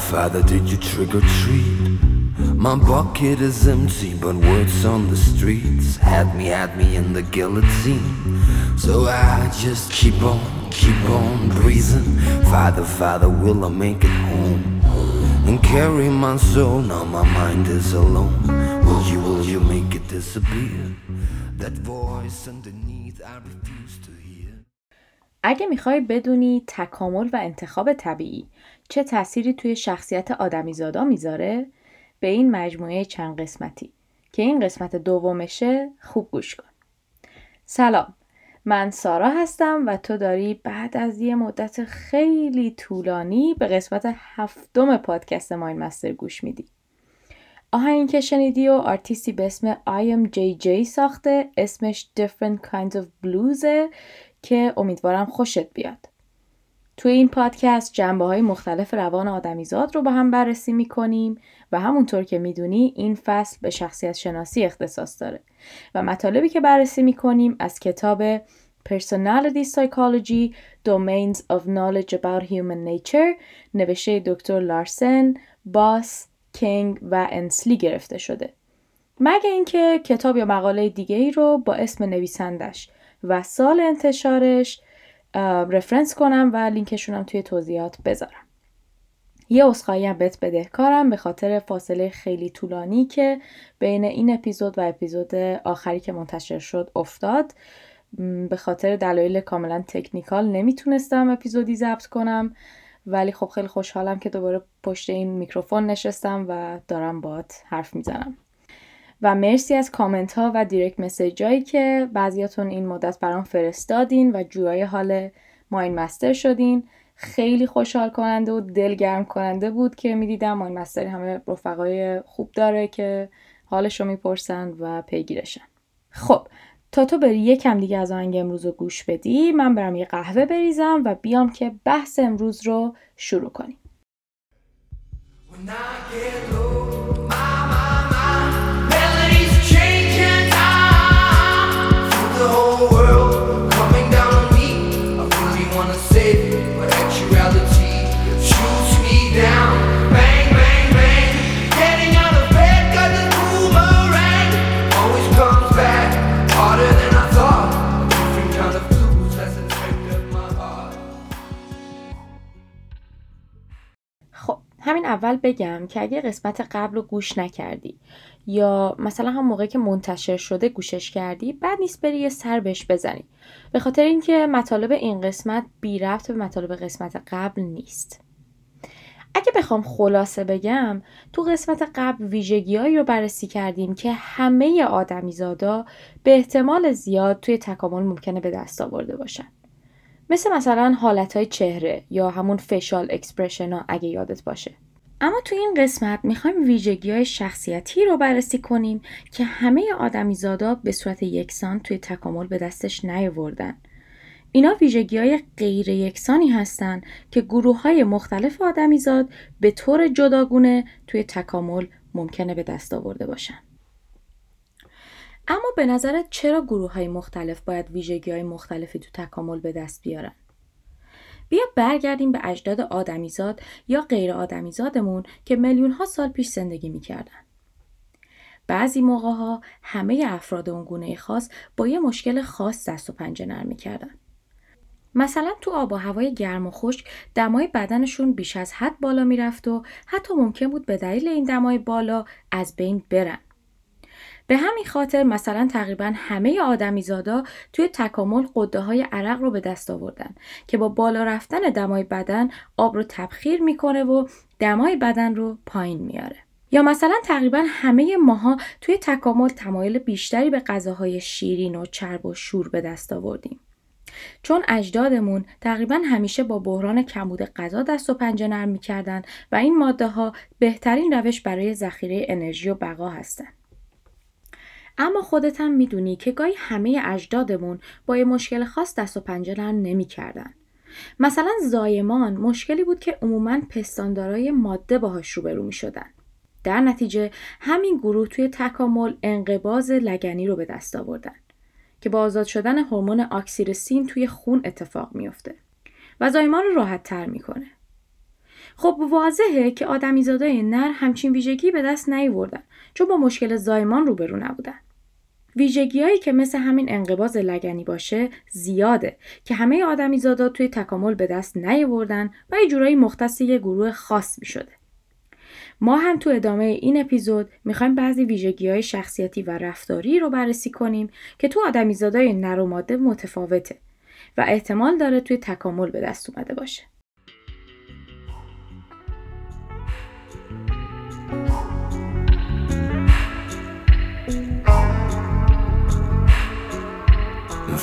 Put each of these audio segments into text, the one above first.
Father, Father, did you trick or treat? My bucket is empty, but words on the streets had me, had me in the guillotine. So I just keep on, keep on breathing. Father, Father, will I make it home? And carry my soul, now my mind is alone. Will you, will you make it disappear? That voice underneath, I refuse to hear. اگه میخوای بدونی تکامل و انتخاب طبیعی چه تأثیری توی شخصیت آدمیزادا می‌ذاره؟ به این مجموعه چند قسمتی. که این قسمت دومشه خوب گوش کن. سلام. من سارا هستم و تو داری بعد از یه مدت خیلی طولانی به قسمت هفتم پادکست ماین مستر گوش میدی. آهنگی که شنیدی و آرتیستی به اسم JJ ساخته اسمش Different Kinds of Blues که امیدوارم خوشت بیاد. توی این پادکست جنبه های مختلف روان آدمیزاد رو با هم بررسی می کنیم و همونطور که می‌دونی این فصل به شخصیت شناسی اختصاص داره و مطالبی که بررسی می کنیم از کتاب Personality Psychology Domains of Knowledge About Human Nature نوشته دکتر لارسن، باس، کینگ و انسلی گرفته شده. مگه اینکه کتاب یا مقاله دیگه ای رو با اسم نویسندش و سال انتشارش رفرنس کنم و لینکشونم توی توضیحات بذارم. یه اصخایی هم بهت بدهکارم به خاطر فاصله خیلی طولانی که بین این اپیزود و اپیزود آخری که منتشر شد افتاد. به خاطر دلایل کاملا تکنیکال نمی‌تونستم اپیزودی ضبط کنم ولی خب خیلی خوشحالم که دوباره پشت این میکروفون نشستم و دارم بات حرف می‌زنم. و مرسی از کامنت ها و دیرکت مسیج هایی که بعضیاتون این مدت برام فرستادین و جوهای حال ماین مستر شدین. خیلی خوشحال کننده و دلگرم کننده بود که می‌دیدم. ماین مستر همه رفقای خوب داره که حالش رو می‌پرسن و پیگیرشن. خب تا تو بری یکم دیگه از آهنگ امروز رو گوش بدی من برم یه قهوه بریزم و بیام که بحث امروز رو شروع کنیم. اول بگم که اگه قسمت قبل رو گوش نکردی یا مثلا همون موقعی که منتشر شده گوشش کردی بد نیست بری یه سر بهش بزنی. به خاطر اینکه مطالب این قسمت بی ربط به مطالب قسمت قبل نیست. اگه بخوام خلاصه بگم تو قسمت قبل ویژگیهایی رو بررسی کردیم که همه آدمیزادا به احتمال زیاد توی تکامل ممکنه به دست آورده باشن. مثل مثلا حالتهای چهره یا همون facial expression ها اگه یادت باشه. اما تو این قسمت می‌خوایم ویژگی های شخصیتی رو بررسی کنیم که همه آدمیزادا به صورت یکسان توی تکامل به دستش نیاوردن. اینا ویژگی های غیر یکسانی هستن که گروه های مختلف آدمیزاد به طور جداگونه توی تکامل ممکنه به دست آورده باشن. اما به نظرت چرا گروه های مختلف باید ویژگی های مختلفی تو تکامل به دست بیارن؟ بیا برگردیم به اجداد آدمیزاد یا غیر آدمیزادمون که میلیون ها سال پیش زندگی می‌کردن. بعضی موقع ها همه افراد اون گونه خاص با یه مشکل خاص دست و پنجه نرم می‌کردن. مثلا تو آب و هوای گرم و خشک دمای بدنشون بیش از حد بالا می‌رفت و حتی ممکن بود به دلیل این دمای بالا از بین برن. به همین خاطر مثلا تقریبا همه آدمیزادا توی تکامل قده های عرق رو به دست آوردن که با بالا رفتن دمای بدن آب رو تبخیر می‌کنه و دمای بدن رو پایین میاره. یا مثلا تقریبا همه ماها توی تکامل تمایل بیشتری به غذاهای شیرین و چرب و شور به دست آوردیم. چون اجدادمون تقریبا همیشه با بحران کمبود غذا دست و پنجه نرم می‌کردن و این ماده ها بهترین روش برای ذخیره انرژی و بقا هستن. اما خودت هم می‌دونی که گاهی همه اجدادمون با یه مشکل خاص دست و پنجه نرم نمی‌کردن. مثلا زایمان مشکلی بود که عموما پستاندارای ماده باهاش روبرو می شدن. در نتیجه همین گروه توی تکامل انقباز لگنی رو به دست آوردن که با آزاد شدن هورمون اکسیتوسین توی خون اتفاق میافته و زایمان رو راحت تر می‌کنه. خب واضحه که آدمیزادای نر همچین ویژگی به دست نیوردن چون با مشکل زایمان روبرو نبودن. ویژگیهایی که مثل همین انقباز لگنی باشه زیاده که همه آدمیزادا توی تکامل به دست نیاوردن و یه جورایی مختص یه گروه خاص می شده. ما هم تو ادامه این اپیزود می‌خوایم بعضی ویژگی های شخصیتی و رفتاری رو بررسی کنیم که تو آدمیزادای نر و ماده متفاوته و احتمال داره توی تکامل به دست اومده باشه.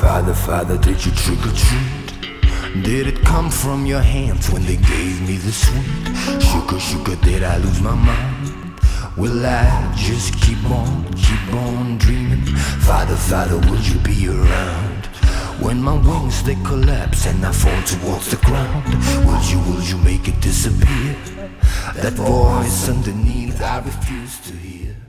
Father, Father, did you trick or treat? Did it come from your hands when they gave me the sweet? Sugar, sugar, did I lose my mind? Will I just keep on, keep on dreaming? Father, Father, will you be around? When my wings they collapse and I fall towards the ground, will you, will you make it disappear? That voice underneath I refuse to hear.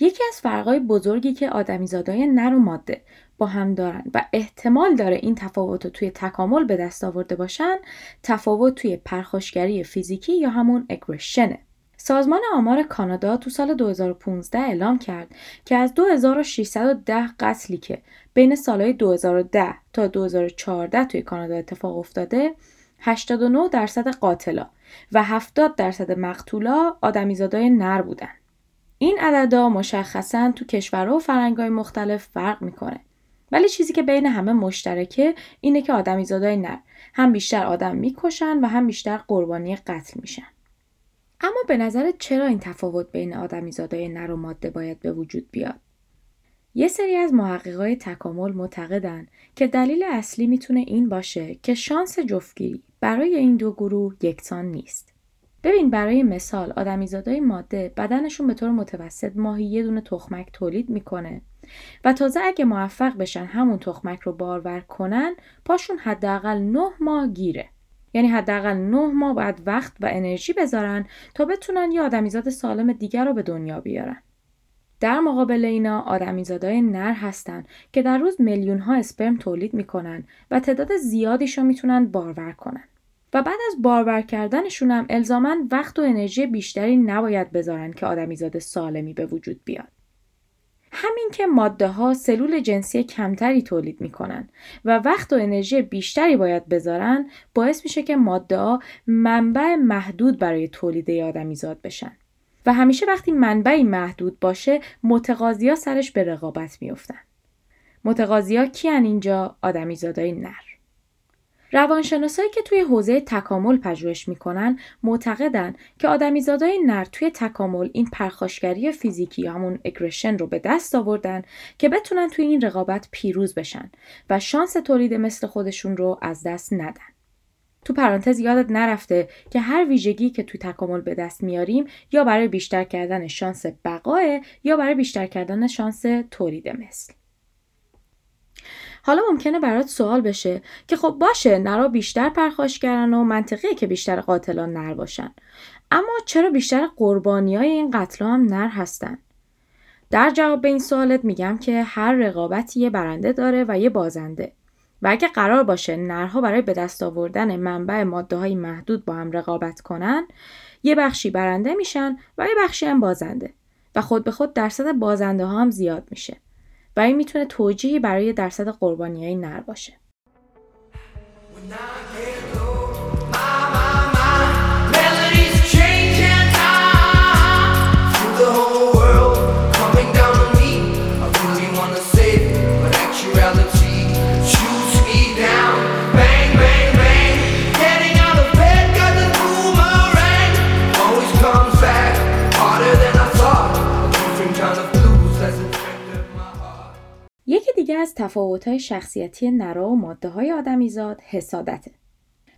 یکی از فرقای بزرگی که آدمیزادای نر و ماده با هم دارن و احتمال داره این تفاوت رو توی تکامل به دست آورده باشن تفاوت توی پرخاشگری فیزیکی یا همون اگرشنه سازمان آمار کانادا تو سال 2015 اعلام کرد که از 2610 قتلی که بین سالهای 2010 تا 2014 توی کانادا اتفاق افتاده 89 درصد قاتلا و 70 درصد مقتولا آدمیزادای نر بودن. این عددا مشخصا تو کشورها و فرنگای مختلف فرق می‌کنه. ولی چیزی که بین همه مشترکه اینه که آدمیزادای نر هم بیشتر آدم می‌کشن و هم بیشتر قربانی قتل میشن. اما به نظر چرا این تفاوت بین آدمیزادای نر و ماده باید به وجود بیاد؟ یه سری از محققای تکامل معتقدن که دلیل اصلی می‌تونه این باشه که شانس جفتگیری برای این دو گروه یکسان نیست. ببین برای مثال آدمیزادای ماده بدنشون به طور متوسط ماهی یه دونه تخمک تولید می‌کنه و تازه اگه موفق بشن همون تخمک رو بارور کنن پاشون حداقل 9 ماه گیره. یعنی حداقل 9 ماه باید وقت و انرژی بذارن تا بتونن یه آدمیزاد سالم دیگر رو به دنیا بیارن. در مقابل اینا آدمیزادای نر هستن که در روز میلیون ها اسپرم تولید می‌کنن و تعداد زیادیش رو می‌تونن بارور کنن. و بعد از بارور کردنشون هم الزاما وقت و انرژی بیشتری نباید بذارن که آدمیزاد سالمی به وجود بیاد. همین که ماده ها سلول جنسی کمتری تولید می‌کنن و وقت و انرژی بیشتری باید بذارن باعث میشه که ماده ها منبع محدود برای تولید آدمیزاد بشن. و همیشه وقتی منبعی محدود باشه متقاضی ها سرش به رقابت میفتن متقاضی ها کیان اینجا؟ آدمیزادای نر. روانشناسایی که توی حوزه تکامل پژوهش می‌کنن معتقدن که آدمیزادای نر توی تکامل این پرخاشگری فیزیکی همون اگرشن رو به دست آوردن که بتونن توی این رقابت پیروز بشن و شانس تولید مثل خودشون رو از دست ندن. تو پرانتز یادت نرفته که هر ویژگی که توی تکامل به دست میاریم یا برای بیشتر کردن شانس بقاه یا برای بیشتر کردن شانس تولید مثل. حالا ممکنه برات سوال بشه که خب باشه نرا بیشتر پرخاشگرن و منطقیه که بیشتر قاتلان نر باشن. اما چرا بیشتر قربانی های این قتل هم نر هستن؟ در جواب به این سوالت میگم که هر رقابتی یه برنده داره و یه بازنده. و اگه قرار باشه نرها برای به دست آوردن منبع ماده های محدود با هم رقابت کنن یه بخشی برنده میشن و یه بخشی هم بازنده. و خود به خود درصد بازنده ها هم زیاد میشه. و این می‌تونه توجیهی برای درصد قربانی های نر باشه. از تفاوت‌های شخصیتی نرا و ماده های آدمیزاد حسادته.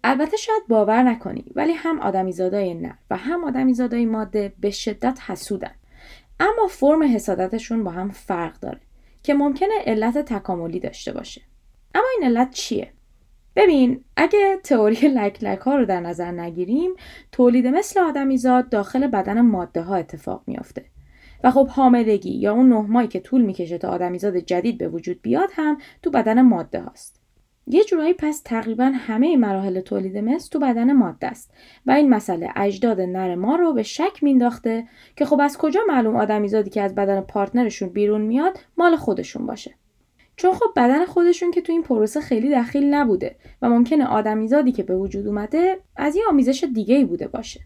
البته شاید باور نکنی ولی هم آدمیزادای نر و هم آدمیزادای ماده به شدت حسودن. اما فرم حسادتشون با هم فرق داره که ممکنه علت تکاملی داشته باشه. اما این علت چیه؟ ببین اگه تئوری لک لک ها رو در نظر نگیریم تولید مثل آدمیزاد داخل بدن ماده ها اتفاق میافته و خب حاملگی یا اون نه ماهی که طول می‌کشه تا آدمیزاد جدید به وجود بیاد هم تو بدن ماده هاست. یه جورایی پس تقریبا همه مراحل تولید مثل تو بدن ماده است و این مسئله اجداد نر ما رو به شک مینداخته که خب از کجا معلوم آدمیزادی که از بدن پارتنرشون بیرون میاد مال خودشون باشه. چون خب بدن خودشون که تو این پروسه خیلی دخیل نبوده و ممکنه آدمیزادی که به وجود اومده از یه آمیزش دیگه ای بوده باشه.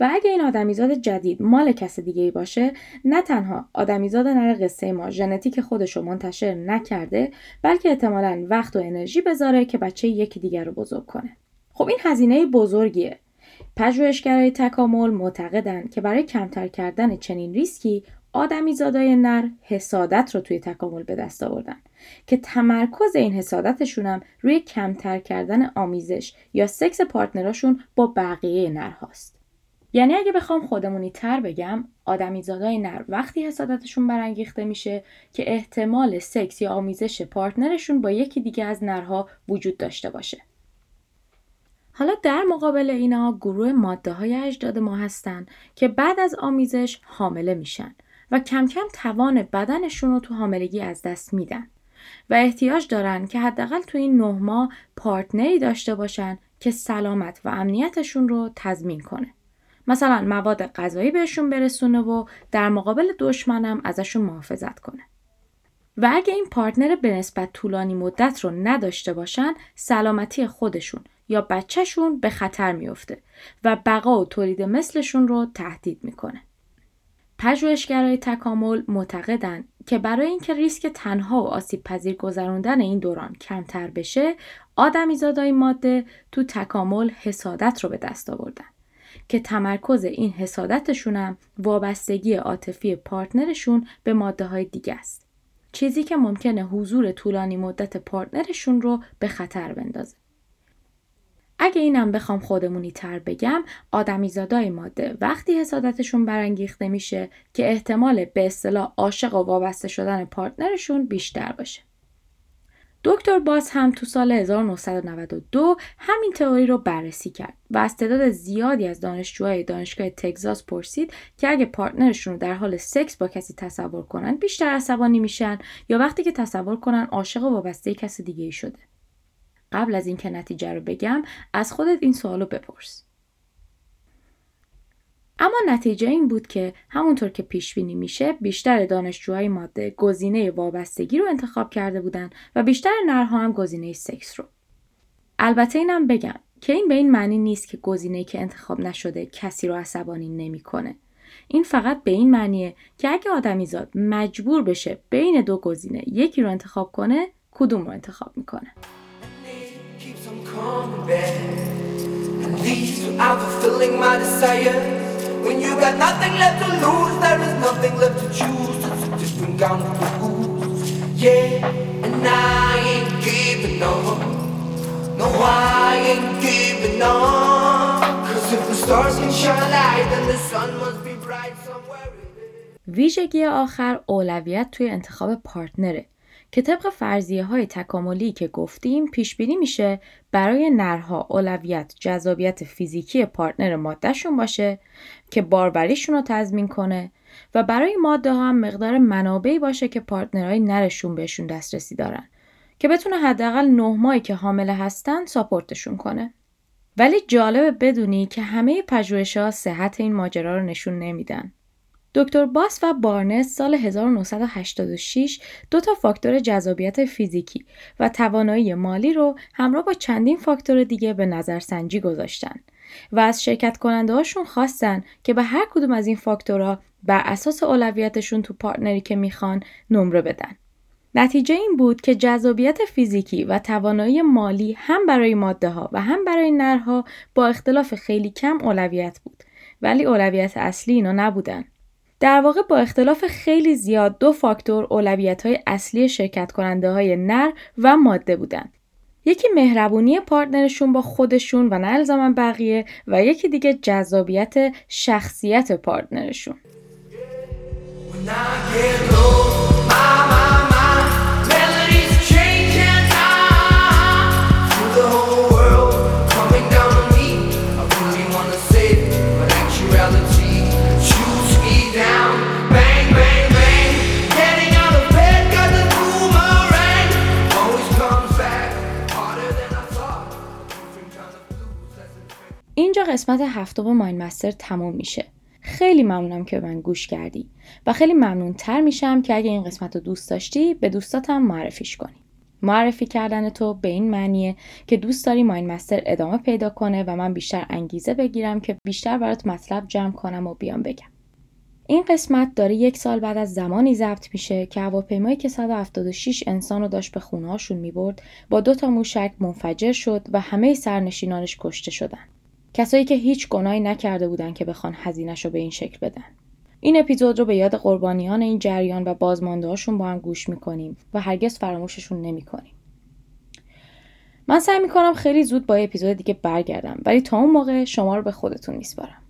و اگه این آدمیزاد جدید مال کس دیگه ای باشه نه تنها آدمیزاد نر قصه ما ژنتیک خودش رو منتشر نکرده بلکه احتمالا وقت و انرژی بذاره که بچه یکی دیگر رو بزرگ کنه خب این هزینه بزرگیه پژوهشگرای تکامل معتقدند که برای کمتر کردن چنین ریسکی آدمیزادای نر حسادت رو توی تکامل به دست آوردن که تمرکز این حسادتشون هم روی کمتر کردن آمیزش یا سکس partner اشون با بقیه نرهاست. یعنی اگه بخوام خودمونی تر بگم آدمیزادای نر وقتی حسادتشون برانگیخته میشه که احتمال سکس یا آمیزش پارتنرشون با یکی دیگه از نرها وجود داشته باشه. حالا در مقابل اینا گروه ماده های اجداد ما هستن که بعد از آمیزش حامله میشن و کم کم توان بدنشون رو تو حاملگی از دست میدن و احتیاج دارن که حداقل تو این نه ماه پارتنری داشته باشن که سلامت و امنیتشون رو تضمین کنه. مثلا مواد غذایی بهشون برسونه و در مقابل دشمنم ازشون محافظت کنه. و اگه این پارتنر به نسبت طولانی مدت رو نداشته باشن سلامتی خودشون یا بچهشون به خطر میفته و بقا و تولید مثلشون رو تهدید می‌کنه. پژوهشگرای تکامل معتقدند که برای اینکه ریسک تنها و آسیب پذیر گذراندن این دوران کمتر بشه آدمیزادای ماده تو تکامل حسادت رو به دست آوردن که تمرکز این حسادتشون هم وابستگی عاطفی پارتنرشون به ماده های دیگه است چیزی که ممکنه حضور طولانی مدت پارتنرشون رو به خطر بندازه اگه اینم بخوام خودمونی تر بگم آدمیزادای ماده وقتی حسادتشون برانگیخته میشه که احتمال به اصطلاح عاشق و وابسته شدن پارتنرشون بیشتر باشه. دکتر باز هم تو سال 1992 همین تئوری رو بررسی کرد و از تعداد زیادی از دانشجوهای دانشگاه تگزاس پرسید که اگه پارتنرشون رو در حال سکس با کسی تصور کنن بیشتر عصبانی میشن یا وقتی که تصور کنن عاشق و وابسته کسی دیگه ای شده. قبل از اینکه نتیجه رو بگم از خودت این سوال رو بپرس. اما نتیجه این بود که همونطور که پیش بینی میشه بیشتر دانشجوهای ماده گزینه وابستگی رو انتخاب کرده بودن و بیشتر نرها هم گزینه سکس رو. البته اینم بگم که این به این معنی نیست که گزینه که انتخاب نشده کسی رو عصبانی نمی‌کنه. این فقط به این معنیه که اگه آدمیزاد مجبور بشه بین دو گزینه یکی رو انتخاب کنه کدوم رو انتخاب می‌کنه. When you got nothing left to lose, there is nothing left to choose. It's a different kind of blues. Yeah, and I ain't giving up. No, I ain't giving up. Cause if the stars can shine light, then the sun must be bright somewhere. ویژگی آخر اولویت توی انتخاب پارتنره که طبق فرضیه های تکاملی که گفتیم پیش بینی میشه برای نرها اولویت جذابیت فیزیکی پارتنر مادهشون باشه که باروریشون رو تضمین کنه و برای ماده ها هم مقدار منابعی باشه که پارتنرهای نرشون بهشون دسترسی دارن که بتونه حداقل نه ماهی که حامله هستن ساپورتشون کنه. ولی جالبه بدونی که همه پژوهش‌ها صحت این ماجرا رو نشون نمیدن. دکتر باس و بارنس سال 1986 دو تا فاکتور جذابیت فیزیکی و توانایی مالی رو همراه با چندین فاکتور دیگه به نظرسنجی گذاشتن و از شرکت کننده هاشون خواستن که به هر کدوم از این فاکتورها بر اساس اولویتشون تو پارتنری که می‌خوان نمره بدن. نتیجه این بود که جذابیت فیزیکی و توانایی مالی هم برای ماده ها و هم برای نرها با اختلاف خیلی کم اولویت بود ولی اولویت اصلی اینا نبودن. در واقع با اختلاف خیلی زیاد دو فاکتور اولویت های اصلی شرکت کننده های نر و ماده بودن. یکی مهربونی پارتنرشون با خودشون و نه الزاما بقیه و یکی دیگه جذابیت شخصیت پارتنرشون. قسمت هفتم ماین مستر تموم میشه. خیلی ممنونم که من گوش کردی و خیلی ممنون تر میشم که اگه این قسمت رو دوست داشتی به دوستاتم معرفیش کنی. معرفی کردن تو به این معنیه که دوست داری ماین مستر ادامه پیدا کنه و من بیشتر انگیزه بگیرم که بیشتر برات مطلب جمع کنم و بیام بگم. این قسمت داره یک سال بعد از زمانی ضبط میشه که هواپیمایی که 176 انسان رو داشت به خونهاشون می‌برد با دو تا موشک منفجر شد و همه سرنشینانش کشته شدن. کسایی که هیچ گناهی نکرده بودن که بخوان هزینهش رو به این شکل بدن. این اپیزود رو به یاد قربانیان این جریان و بازماندهاشون با هم گوش می‌کنیم و هرگز فراموششون نمی‌کنیم. من سعی می‌کنم خیلی زود با اپیزود دیگه برگردم ولی تا اون موقع شما رو به خودتون میسپارم.